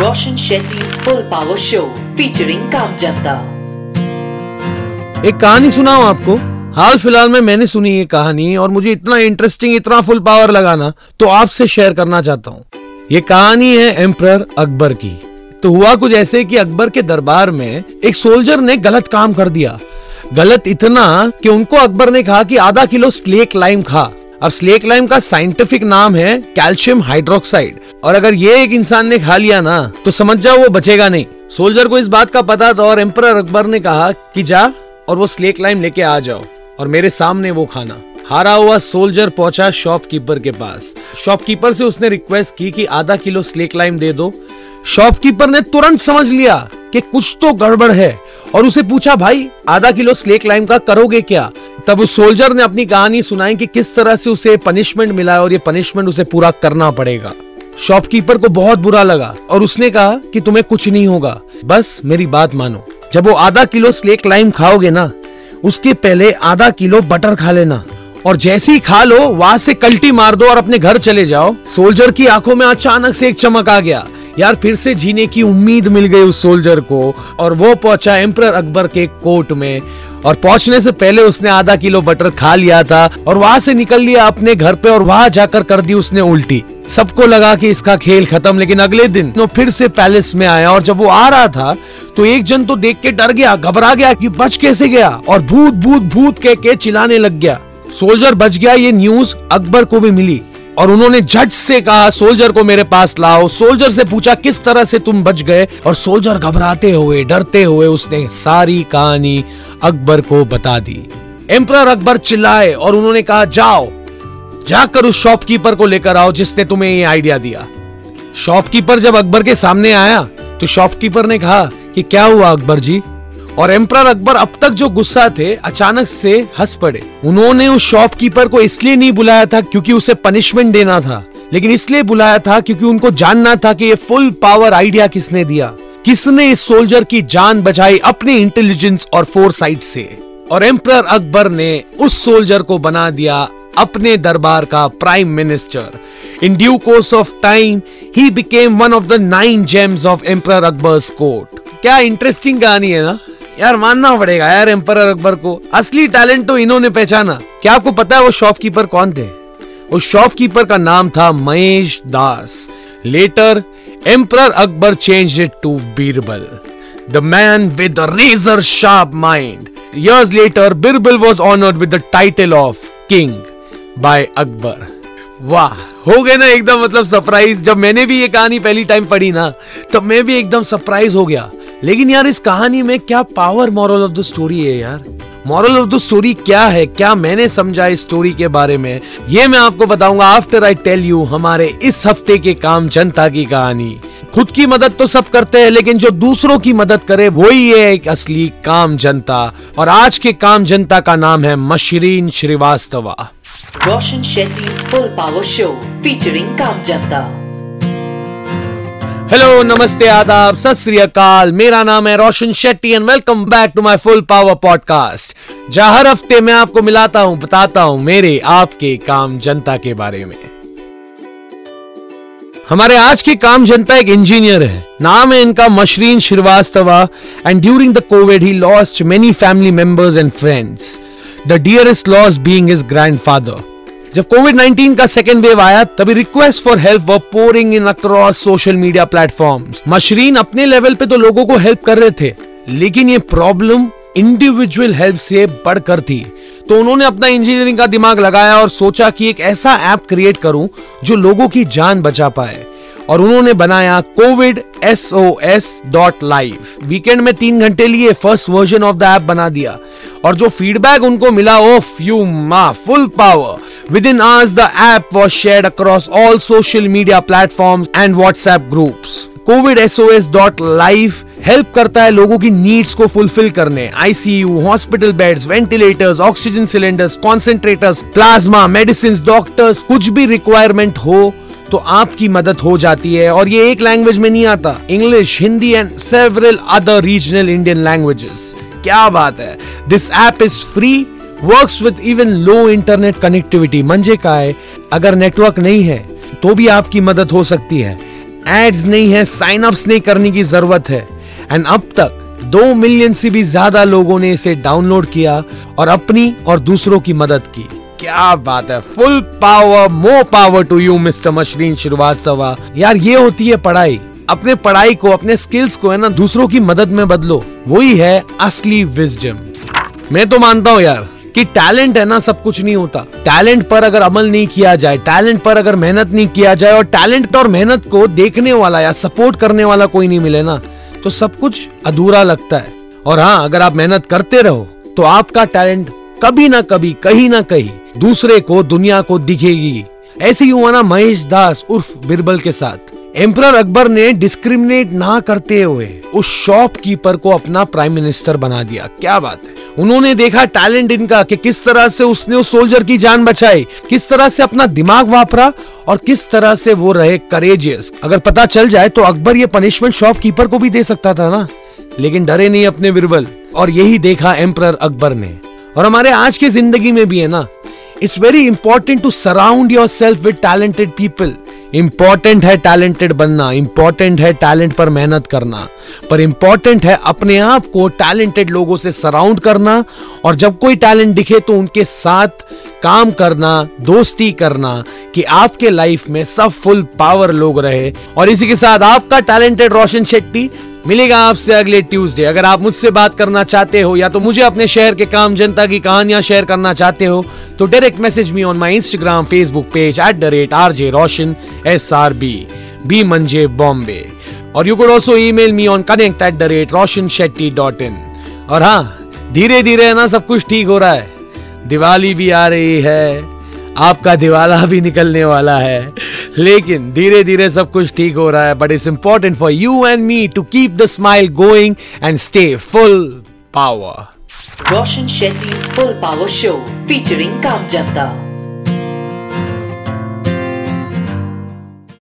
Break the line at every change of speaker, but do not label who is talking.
Roshan Shetty's Full Power Show, featuring Kam Janta.
एक कहानी सुनाऊं आपको? हाल फ़िलहाल में मैंने सुनी ये कहानी और मुझे इतना इंटरेस्टिंग इतना फुल पावर लगाना तो आपसे शेयर करना चाहता हूँ। ये कहानी है एम्प्रर अकबर की। तो हुआ कुछ ऐसे कि अकबर के दरबार में एक सोल्जर ने गलत काम कर दिया। गलत इतना कि उनको अकबर ने कहा कि आधा किलो स्लेक लाइम खा। अब स्लेक लाइम का साइंटिफिक नाम है कैल्शियम हाइड्रोक्साइड और अगर ये एक इंसान ने खा लिया ना तो समझ जाओ वो बचेगा नहीं। सोल्जर को इस बात का पता था और एम्पर अकबर ने कहा कि जा और वो स्लेक लाइम लेके आ जाओ और मेरे सामने वो खाना। हारा हुआ सोल्जर पहुँचा शॉपकीपर के पास। शॉपकीपर से उसने रिक्वेस्ट की कि आधा किलो स्लेक लाइम दे दो। शॉपकीपर ने तुरंत समझ लिया कि कुछ तो गड़बड़ है और उसे पूछा, भाई, आधा किलो स्लेक लाइम का करोगे क्या? तब उस सोल्जर ने अपनी कहानी सुनाई कि किस तरह से उसे पनिशमेंट मिला और ये पनिशमेंट उसे पूरा करना पड़ेगा। शॉपकीपर को बहुत बुरा लगा और उसने कहा कि तुम्हें कुछ नहीं होगा। बस मेरी बात मानो। जब वो आधा किलो स्लेक लाइम खाओगे ना, उसके पहले आधा किलो बटर खा लेना। और जैसे ही खा लो, वहाँ से कल्टी मार दो और अपने घर चले जाओ। सोल्जर की आँखों में अचानक से एक चमक आ गया। यार फिर से जीने की उम्मीद मिल गई उस सोल्जर को, और वो पहुँचा एम्पर अकबर के कोर्ट में। और पहुँचने से पहले उसने आधा किलो बटर खा लिया था, और वहाँ से निकल लिया अपने घर पे, और वहाँ जाकर कर दी उसने उल्टी। सबको लगा कि इसका खेल खत्म, लेकिन अगले दिन वो फिर से पैलेस में आया, और जब वो आ रहा था तो एक जन तो देख के डर गया, घबरा गया कि बच कैसे गया, और भूत भूत भूत कह के चिल्लाने लग गया। सोल्जर बच गया, ये न्यूज़ अकबर को भी मिली। और उन्होंने झट से कहा, सोल्जर को मेरे पास लाओ। सोल्जर से पूछा, किस तरह से तुम बच गए? और सोल्जर घबराते हुए, डरते हुए उसने सारी कहानी अकबर को बता दी। एम्पर अकबर चिल्लाए और उन्होंने कहा, जाओ, जाकर उस शॉपकीपर को लेकर आओ जिसने तुम्हें ये आइडिया दिया। शॉपकीपर जब अकबर के सामने आया तो शॉपकीपर ने कहा कि, क्या हुआ अकबर जी? और एम्पर अकबर अब तक जो गुस्सा थे, अचानक से हंस पड़े। उन्होंने उस शॉपकीपर को इसलिए नहीं बुलाया था क्योंकि उसे पनिशमेंट देना था, लेकिन इसलिए बुलाया था क्योंकि उनको जानना था कि ये फुल पावर आइडिया किसने दिया। किसने इस सोल्जर की जान बचाई अपने इंटेलिजेंस और फोर से? और एम्पर अकबर ने उस सोल्जर को बना दिया अपने दरबार का prime minister in due course of time he became one of the nine gems of emperor Akbar court क्या इंटरेस्टिंग कहानी है ना? यार, मानना पड़ेगा यार एम्पर अकबर को। असली टैलेंट तो इन्होंने पहचाना। क्या आपको पता है वो शॉपकीपर कौन थे? उस शॉपकीपर का नाम था Mahesh Das. Later emperor Akbar change it to Birbal the man with razor sharp mind years later, birbal was honored with the title of king by akbar. वाह, हो गए ना एकदम मतलब सरप्राइज़ जब मैंने भी ये कहानी पहली टाइम पढ़ी ना, तब मैं भी एकदम सरप्राइज़ हो गया। लेकिन यार इस कहानी में क्या power moral of the story है यार? मॉरल ऑफ़ द स्टोरी क्या है? क्या मैंने समझा इस स्टोरी के बारे में? ये मैं आपको बताऊँगा आफ्टर आई टेल यू हमारे इस हफ़्ते के काम जनता की कहानी। खुद की मदद तो सब करते हैं, लेकिन जो दूसरों की मदद करे, वही है एक असली काम जनता। और आज के काम जनता का नाम है Mashrin Srivastava.
Roshan Shetty's Full Power Show, featuring Kam Janta.
Hello नमस्ते, आदाब सत मेरा नाम है Roshan Shetty and welcome back to my full power podcast जहाँ हर हफ़्ते मैं आपको मिलाता हूँ, बताता हूँ मेरे, आपके काम जनता के बारे में। हमारे आज के काम जनता एक इंजीनियर है। नाम है इनका Mashreen Srivastava and during the COVID he lost many family members and friends the dearest loss being his grandfather जब कोविड 19 का सेकेंड वेव आया, तभी रिक्वेस्ट फॉर हेल्प व pouring in across social media platform Mashrin अपने level पे तो लोगों को हेल्प कर रहे थे, लेकिन ये प्रॉब्लम इंडिविजुअल हेल्प से बढ़कर थी। तो उन्होंने अपना इंजीनियरिंग का दिमाग लगाया और सोचा कि एक ऐसा ऐप क्रिएट करूँ जो लोगों की जान बचा पाए। और उन्होंने बनाया covid S O S dot live weekend में तीन घंटे लिए first version of the app बना दिया। और जो फीडबैक उनको मिला ऑफ़ यू मा full power Within hours, the app was shared across all social media platforms and WhatsApp groups. covidsos.live help करता है लोगों की नीड्स को फुलफिल करने ICU hospital beds ventilators oxygen cylinders concentrators plasma medicine doctors कुछ भी requirement हो तो आपकी मदद हो जाती है और ये एक लैंग्वेज में नहीं आता English Hindi and several other regional Indian languages क्या बात है this app is free works with even low internet connectivity मंजे का है अगर नेटवर्क नहीं है तो भी आपकी मदद हो सकती है एड्स नहीं है साइन अप्स नहीं करने की ज़रूरत है एंड अब तक दो मिलियन से भी ज़्यादा लोगों ने इसे डाउनलोड किया और अपनी और दूसरों की मदद की क्या बात है full power more power to you mister Mashrin Srivastava यार ये होती है पढ़ाई अपने पढ़ाई को अपने स्किल्स को है ना दूसरों की मदद में बदलो वही है असली विजडम मैं तो मानता हूँ यार कि टैलेंट है ना, सब कुछ नहीं होता। टैलेंट पर अगर अमल नहीं किया जाए, टैलेंट पर अगर मेहनत नहीं किया जाए और टैलेंट और मेहनत को देखने वाला या सपोर्ट करने वाला कोई नहीं मिले ना तो सब कुछ अधूरा लगता है। और हाँ अगर आप मेहनत करते रहो तो आपका टैलेंट कभी ना कभी, कहीं ना कहीं दूसरे को, दुनिया को दिखेगी। ऐसे ही हुआ ना महेश दास उर्फ़ बिरबल के साथ। एम्पर अकबर ने डिस्क्रिमिनेट ना करते हुए उस शॉपकीपर को अपना प्राइम मिनिस्टर बना दिया। क्या बात है? उन्होंने देखा टैलेंट इनका कि किस तरह से उसने उस सोल्जर की जान बचाई, किस तरह से अपना दिमाग वापरा और किस तरह से वो रहे करेजियस अगर पता चल जाए तो अकबर ये पनिशमेंट शॉपकीपर को भी दे सकता था ना? लेकिन डरे नहीं अपने बिरबल और यही देखा एम्पर अकबर ने। और हमारे आज की ज़िंदगी में भी है ना? It's very important to surround yourself with talented people important है टैलेंटेड बनना इंपॉर्टेंट है टैलेंट पर मेहनत करना, पर इंपॉर्टेंट है अपने आप को टैलेंटेड लोगों से सराउंड करना, और जब कोई टैलेंट दिखे तो उनके साथ काम करना, दोस्ती करना, कि आपके लाइफ में सब फुल पावर लोग रहे। और इसी के साथ आपका टैलेंटेड रोशन शेट्टी मिलेगा आपसे अगले ट्यूसडे। अगर आप मुझसे बात करना चाहते हो, या तो मुझे अपने शहर के काम, जनता की कहानियाँ शेयर करना चाहते हो तो direct message me on my Instagram Facebook page at the rate R J Roshan S R B B मंजे बॉम्बे और you could also email me on connect at the rate Roshan Shetty dot in और हाँ धीरे धीरे ना, सब कुछ ठीक हो रहा है। दिवाली भी आ रही है। आपका दिवाला भी निकलने वाला है। लेकिन धीरे धीरे सब कुछ ठीक हो रहा है but it's important for you and me to keep the smile going and stay full power
Roshan Shetty full power show featuring काम जनता